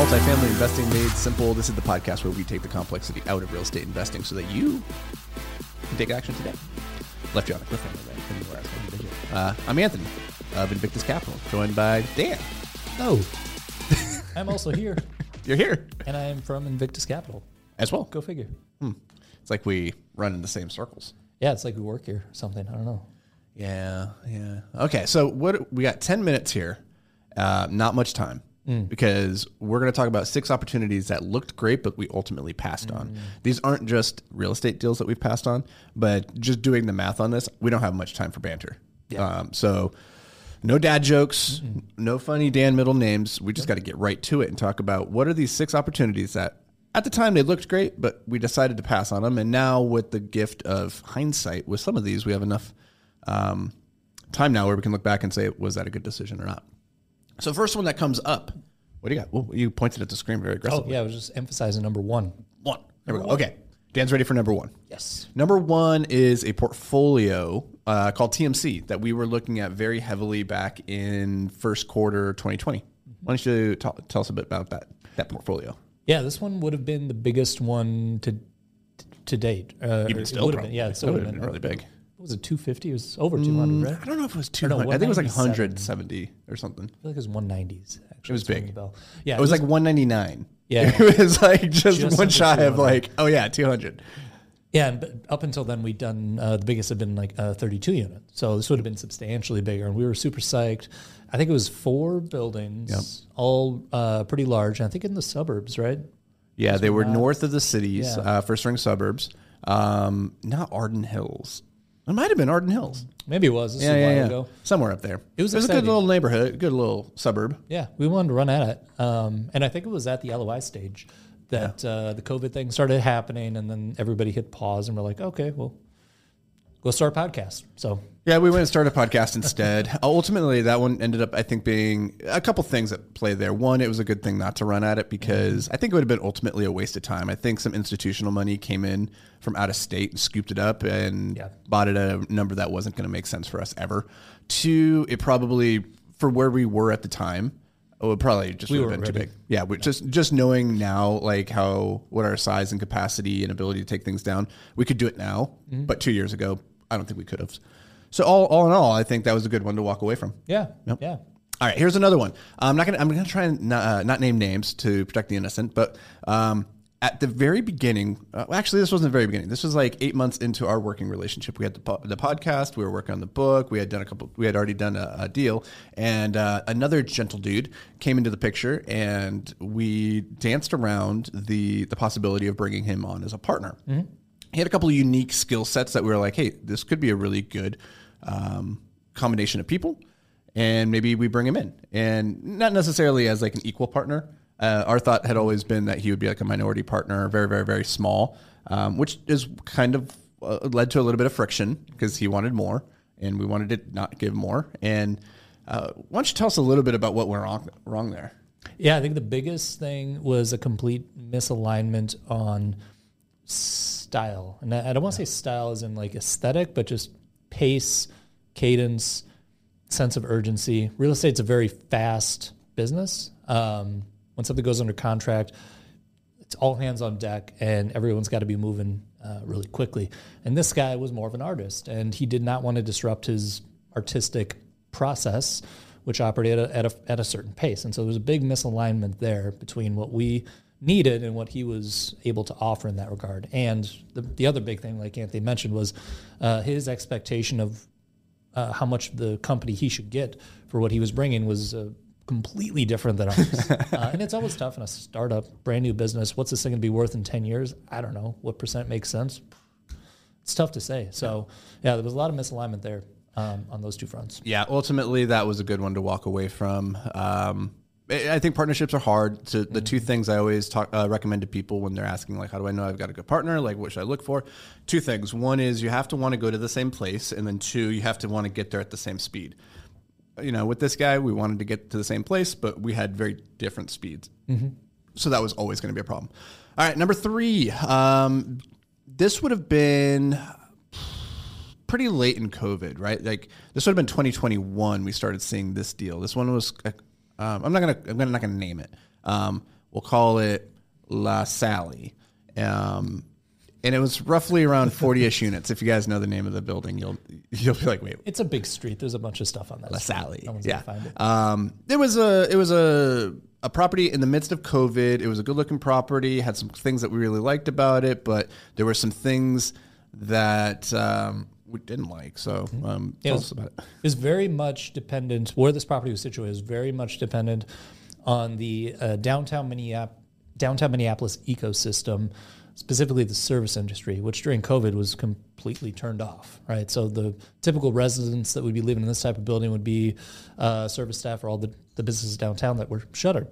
Multifamily Investing Made Simple. This is the podcast where we take the complexity out of real estate investing so that you can take action today. Left you on a cliffhanger there. Couldn't I was going with it. Uh, I'm Anthony of Invictus Capital, joined by Dan. No. I'm also here, You're here and I am from Invictus Capital. as well. Go figure. It's like we run in the same circles. Yeah, it's like we work here or something. I don't know. Yeah, yeah. Okay, so what we got 10 minutes here. Uh, not much time because we're going to talk about six opportunities that looked great, but we ultimately passed on. These aren't just real estate deals that we've passed on, but just doing the math on this, we don't have much time for banter. Um, so no dad jokes, no funny Dan middle names. We just got to get right to it and talk about what are these six opportunities that at the time they looked great, but we decided to pass on them. And now with the gift of hindsight, with some of these, we have enough um, time now where we can look back and say, was that a good decision or not? So first one that comes up, what do you got? Oh, you pointed at the screen very Oh, aggressively. yeah, I was just emphasizing number one. One. There we go. Okay. Dan's ready for number one. Yes. Number one is a portfolio uh, called TMC that we were looking at very heavily back in first quarter 2020. Why don't you tell, tell us a bit about that that portfolio? Yeah, this one would have been the biggest one to to date. Uh, Even it still, would have probably. been. Yeah, it still would have been really big. What was it 250? It was over 200, right? I don't know if it was no, 200. I think it was like 170 or something. I feel like it was 190s. Actually, It was big. bell. Yeah, It was like 199. Yeah. It was like just, Just one under shy of 200. like, oh yeah, 200. Yeah, and but up until then, we'd done uh, the biggest had been like uh, 32 units. So this would have been substantially bigger, and we were super psyched. I think it was four buildings, all uh, pretty large. And I think in the suburbs, right? Yeah, they were north of the cities, Yeah. uh, first ring suburbs. Um, not Arden Hills. It might have been Arden Hills. Maybe it was. This Yeah, was a yeah, while yeah. ago. Somewhere up there. It was a good little neighborhood, good little suburb. Yeah, we wanted to run at it, um, and I think it was at the LOI stage that uh, the COVID thing started happening, and then everybody hit pause, and we're like, okay, well, go start a podcast. So Yeah, we went and started a podcast instead. Ultimately, that one ended up, I think, being a couple things that play there. One, it was a good thing not to run at it because I think it would have been ultimately a waste of time. I think some institutional money came in from out of state and scooped it up and Yeah. bought it a number that wasn't going to make sense for us ever. Two, it probably, for where we were at the time, it would probably just would have been too big. Yeah, we just just knowing now like how what our size and capacity and ability to take things down, we could do it now. Mm-hmm. But two years ago, I don't think we could have. So all, all in all, I think that was a good one to walk away from. yeah, yeah, All right, here's another one. I'm not gonna I'm gonna try and not, uh, not name names to protect the innocent, but um, at the very beginning, uh, actually, this wasn't the very beginning. This was like eight months into our working relationship. We had the, po- the podcast, we were working on the book, we had done a couple, we had already done a, a deal, and uh, another gentle dude came into the picture, and we danced around the the possibility of bringing him on as a partner he had a couple of unique skill sets that we were like, hey, this could be a really good um, combination of people, and maybe we bring him in, and not necessarily as like an equal partner. Uh, our thought had always been that he would be like a minority partner, very, very, very small, um, which is kind of uh, led to a little bit of friction because he wanted more, and we wanted to not give more. And uh, why don't you tell us a little bit about what went wrong, wrong there? yeah. I think the biggest thing was a complete misalignment on style, and I don't want to say style as in like aesthetic, but just pace, cadence, sense of urgency. Real estate's a very fast business. Um, when something goes under contract, it's all hands on deck, and everyone's got to be moving uh, really quickly. And this guy was more of an artist, and he did not want to disrupt his artistic process, which operated at a, at a, at a certain pace. And so there was a big misalignment there between what we needed and what he was able to offer in that regard. And the, the other big thing, like Anthony mentioned, was uh, his expectation of uh, how much the company he should get for what he was bringing was uh, completely different than ours. uh, and it's always tough in a startup, brand new business. What's this thing going to be worth in 10 years? I don't know. What percent makes sense? It's tough to say. So, yeah, there was a lot of misalignment there um, on those two fronts. Yeah, ultimately that was a good one to walk away from. Um, I think partnerships are hard. So the two things I always talk uh, recommend to people when they're asking like, how do I know I've got a good partner? Like, what should I look for? Two things. One is you have to want to go to the same place, and then two, you have to want to get there at the same speed. You know, with this guy, we wanted to get to the same place, but we had very different speeds. So that was always going to be a problem. All right, number three. Um, this would have been pretty late in COVID, right? Like this would have been 2021. We started seeing this deal. This one was. Um, I'm not gonna. I'm gonna not gonna name it. Um, we'll call it La Sally. Um, and it was roughly around 40ish units. If you guys know the name of the building, you'll you'll be like, wait, It's a big street. There's a bunch of stuff on that. La. Sally. No yeah. going to find it. Um, it was a it was a a property in the midst of COVID. It was a good looking property. Had some things that we really liked about it, but there were some things that um, we didn't like. So um, Yeah, tell was- us about it. is very much dependent where this property was situated is very much dependent on the uh, downtown Minneapolis downtown Minneapolis ecosystem, specifically the service industry, which during COVID was completely turned off. Right, so the typical residents that would be living in this type of building would be uh, service staff or all the, the businesses downtown that were shuttered.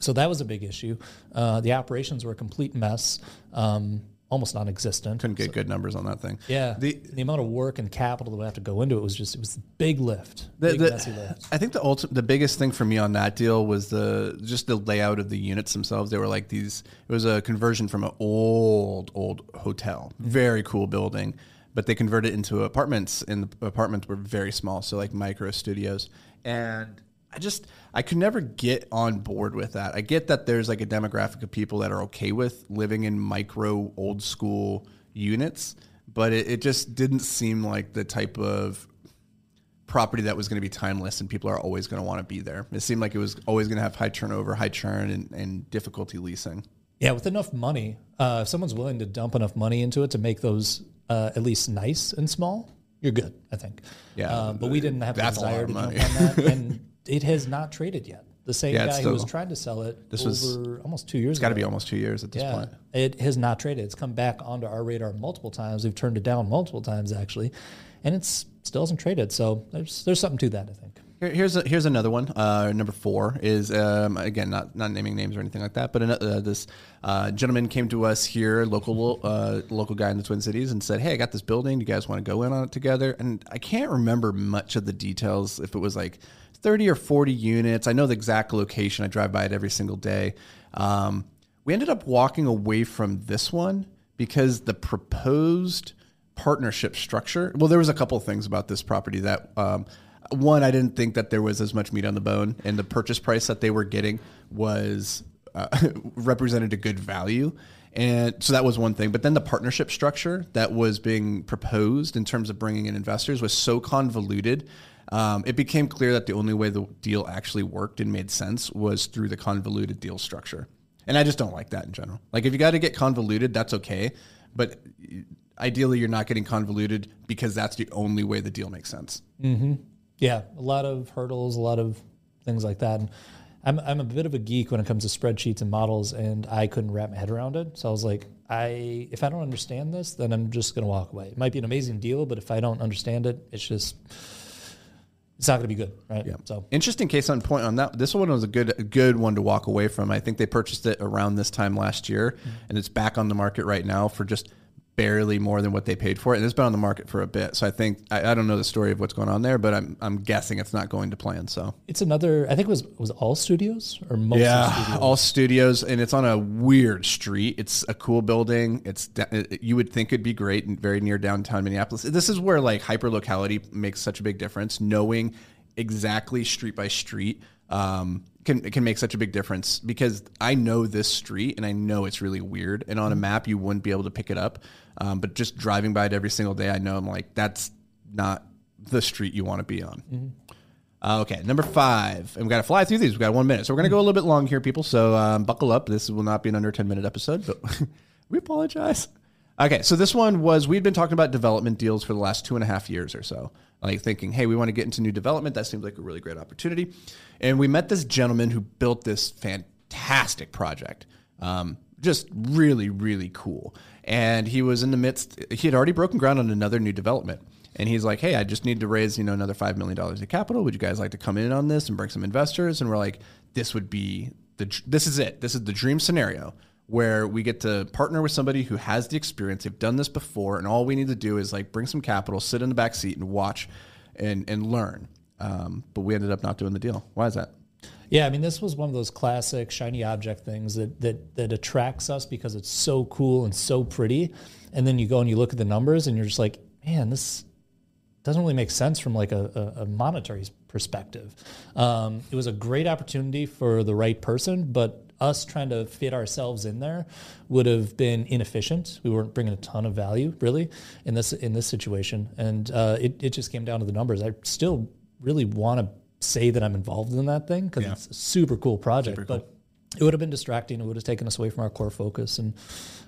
So that was a big issue. Uh, the operations were a complete mess, um, almost non-existent. Couldn't get good numbers on that thing. Yeah, The- the, amount of work and capital that would have to go into it was just it was a big lift, The, big the- messy lift. I think the ultimate, the biggest thing for me on that deal was the just the layout of the units themselves. They were like these. It was a conversion from an old old hotel, mm-hmm. very cool building, but they converted it into apartments, and the apartments were very small, so like micro studios. And I just I could never get on board with that. I get that there's like a demographic of people that are okay with living in micro old school units, but it, it just didn't seem like the type of property that was going to be timeless and people are always going to want to be there. It seemed like it was always going to have high turnover, high churn, and, and difficulty leasing. Yeah, with enough money, uh, if someone's willing to dump enough money into it to make those uh, at least nice and small, you're good. I think. Yeah, Uh, but we didn't have the that's a lot desire to money. jump on that, and it has not traded yet. The same Yeah, guy who was trying to sell it This over was- almost two years It's got to be almost two years at this yeah, point. it has not traded. It's come back onto our radar multiple times. We've turned it down multiple times actually, and it's still hasn't traded. So there's there's something to that. I think. Here, here's a, here's another one. Uh, number four is um, again not not naming names or anything like that, but ano- uh, this uh, gentleman came to us here, local uh, local guy in the Twin Cities, and said, "Hey, I got this building. Do you guys want to go in on it together?" And I can't remember much of the details. If it was like 30 or 40 units, I know the exact location. I drive by it every single day. Um, we ended up walking away from this one because the proposed partnership structure. Well, there was a couple of things about this property that um, one, I didn't think that there was as much meat on the bone, and the purchase price that they were getting was uh, represented a good value. And so that was one thing. But then the partnership structure that was being proposed in terms of bringing in investors was so convoluted. Um, it became clear that the only way the deal actually worked and made sense was through the convoluted deal structure. And I just don't like that in general. Like if you got to get convoluted, that's okay. But ideally, you're not getting convoluted because that's the only way the deal makes sense. Yeah, a lot of hurdles, a lot of things like that. And I'm I'm a bit of a geek when it comes to spreadsheets and models, and I couldn't wrap my head around it. So I was like, I if I don't understand this, then I'm just gonna walk away. It might be an amazing deal, but if I don't understand it, it's just it's not gonna be good, right? Yeah. So Interesting case on point on that. This one was a good a good one to walk away from. I think they purchased it around this time last year, mm-hmm. and it's back on the market right now for just barely more than what they paid for it. And it's been on the market for a bit. So I think I, I don't know the story of what's going on there, but I'm I'm guessing it's not going to plan. So it's another. I think it was was all studios or most studios. all studios, and it's on a weird street. It's a cool building. It's it- you would think it'd be great and very near downtown Minneapolis. This is where like hyper locality makes such a big difference. Knowing exactly street by street um, can can make such a big difference because I know this street and I know it's really weird. And on a map, you wouldn't be able to pick it up. Um, but just driving by it every single day, I know I'm like that's not the street you want to be on. Uh, okay, number five. And we got to fly through these. We got one minute. So we're going to go a little bit long here, people. So um, buckle up. This will not be an under 10 minute episode, but we apologize. Okay, so this one was we'd been talking about development deals for the last two and a half years or so. Like thinking, hey, we want to get into new development. That seems like a really great opportunity. And we met this gentleman who built this fantastic project. Um, just really, really cool. And he was in the midst, he had already broken ground on another new development. And he's like, hey, I just need to raise, you know, another $5 million of capital. Would you guys like to come in on this and bring some investors? And we're like, this would be the, this is it. This is the dream scenario where we get to partner with somebody who has the experience. They've done this before, and all we need to do is like bring some capital, sit in the back seat, and watch and and learn. Um, but we ended up not doing the deal. Why is that? Yeah, I mean, this was one of those classic shiny object things that that that attracts us because it's so cool and so pretty, and then you go and you look at the numbers, and you're just like, man, this doesn't really make sense from like a, a, a monetary perspective. Um, it was a great opportunity for the right person, but us trying to fit ourselves in there would have been inefficient. We weren't bringing a ton of value really in this in this situation, and uh, it it just came down to the numbers. I still really want to say that I'm involved in that thing because Yeah. it's a super cool project, Super cool. but it would have been distracting. It would have taken us away from our core focus, and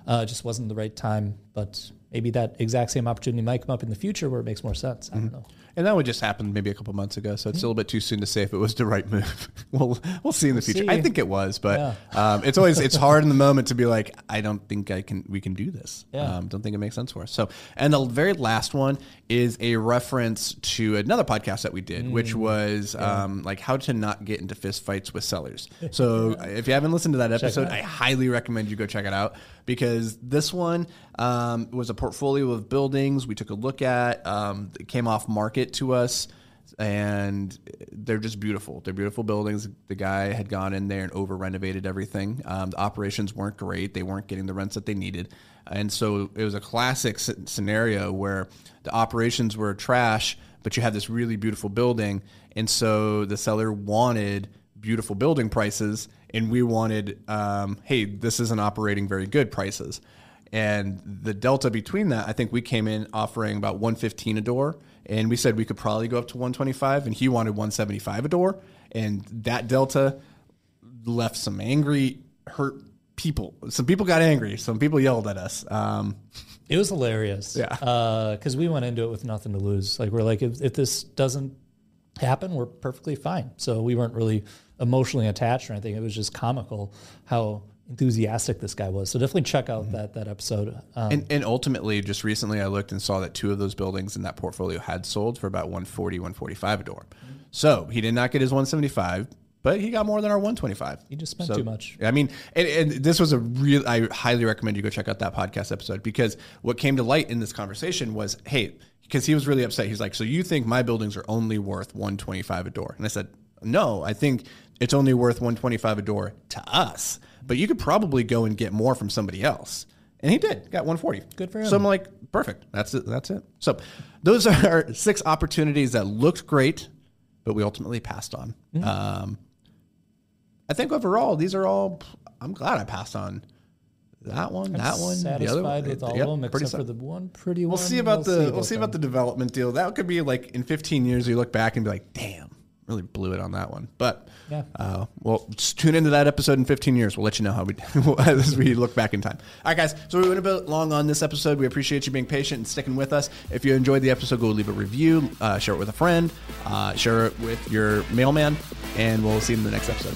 uh, it just wasn't the right time. But maybe that exact same opportunity might come up in the future where it makes more sense. I don't Mm-hmm. know. And that would just happen maybe a couple months ago, so it's a little bit too soon to say if it was the right move. we'll we'll see in the future. see. I think it was, but Yeah. um, it's always it's hard in the moment to be like, I don't think I can we can do this. Yeah. Um, don't think it makes sense for us. So, and the very last one is a reference to another podcast that we did, which Mm. was um, like how to not get into fist fights with sellers. So, if you haven't listened to that episode, I highly recommend you go check it out because this one um, was a portfolio of buildings we took a look at. Um, it came off market to us, and they're just beautiful. They're beautiful buildings. The guy had gone in there and over renovated everything. Um, the operations weren't great. They weren't getting the rents that they needed, and so it was a classic scenario where the operations were trash, but you had this really beautiful building, and so the seller wanted beautiful building prices, and we wanted, um, hey, this isn't operating very good prices. And the delta between that, I think we came in offering about 115 a door, and we said we could probably go up to 125, and he wanted 175 a door, and that delta left some angry, hurt people. Some people got angry. Some people yelled at us. Um, It was hilarious. Yeah. Because we went into it with nothing to lose. Like, we're like, if, if this doesn't happen, we're perfectly fine. So we weren't really emotionally attached or anything. It was just comical how enthusiastic this guy was. So definitely check out that that episode. Um, And, and ultimately, just recently, I looked and saw that two of those buildings in that portfolio had sold for about 140, 145 a door. So he did not get his 175, but he got more than our 125. He just spent So, too much. I mean, and, and this was a real. I highly recommend you go check out that podcast episode because what came to light in this conversation was, hey, because he was really upset. He's like, so you think my buildings are only worth 125 a door? And I said, no, I think it's only worth 125 a door to us, but you could probably go and get more from somebody else. And he did, got 140. Good for him. So I'm like, perfect. That's it. That's it. So those are six opportunities that looked great, but we ultimately passed on. Mm-hmm. Um, I think overall, these are all. I'm glad I passed on that one, that one, Satisfied the other one. with all of them pretty except for the one pretty We'll one. see about the. We'll see about the development deal. That could be like in 15 years, you look back and be like, damn, really blew it on that one. But Yeah. uh, well, tune into that episode in 15 years. We'll let you know how we as we look back in time. All right, guys. So we went a bit long on this episode. We appreciate you being patient and sticking with us. If you enjoyed the episode, go leave a review, uh, share it with a friend, uh, share it with your mailman, and we'll see you in the next episode.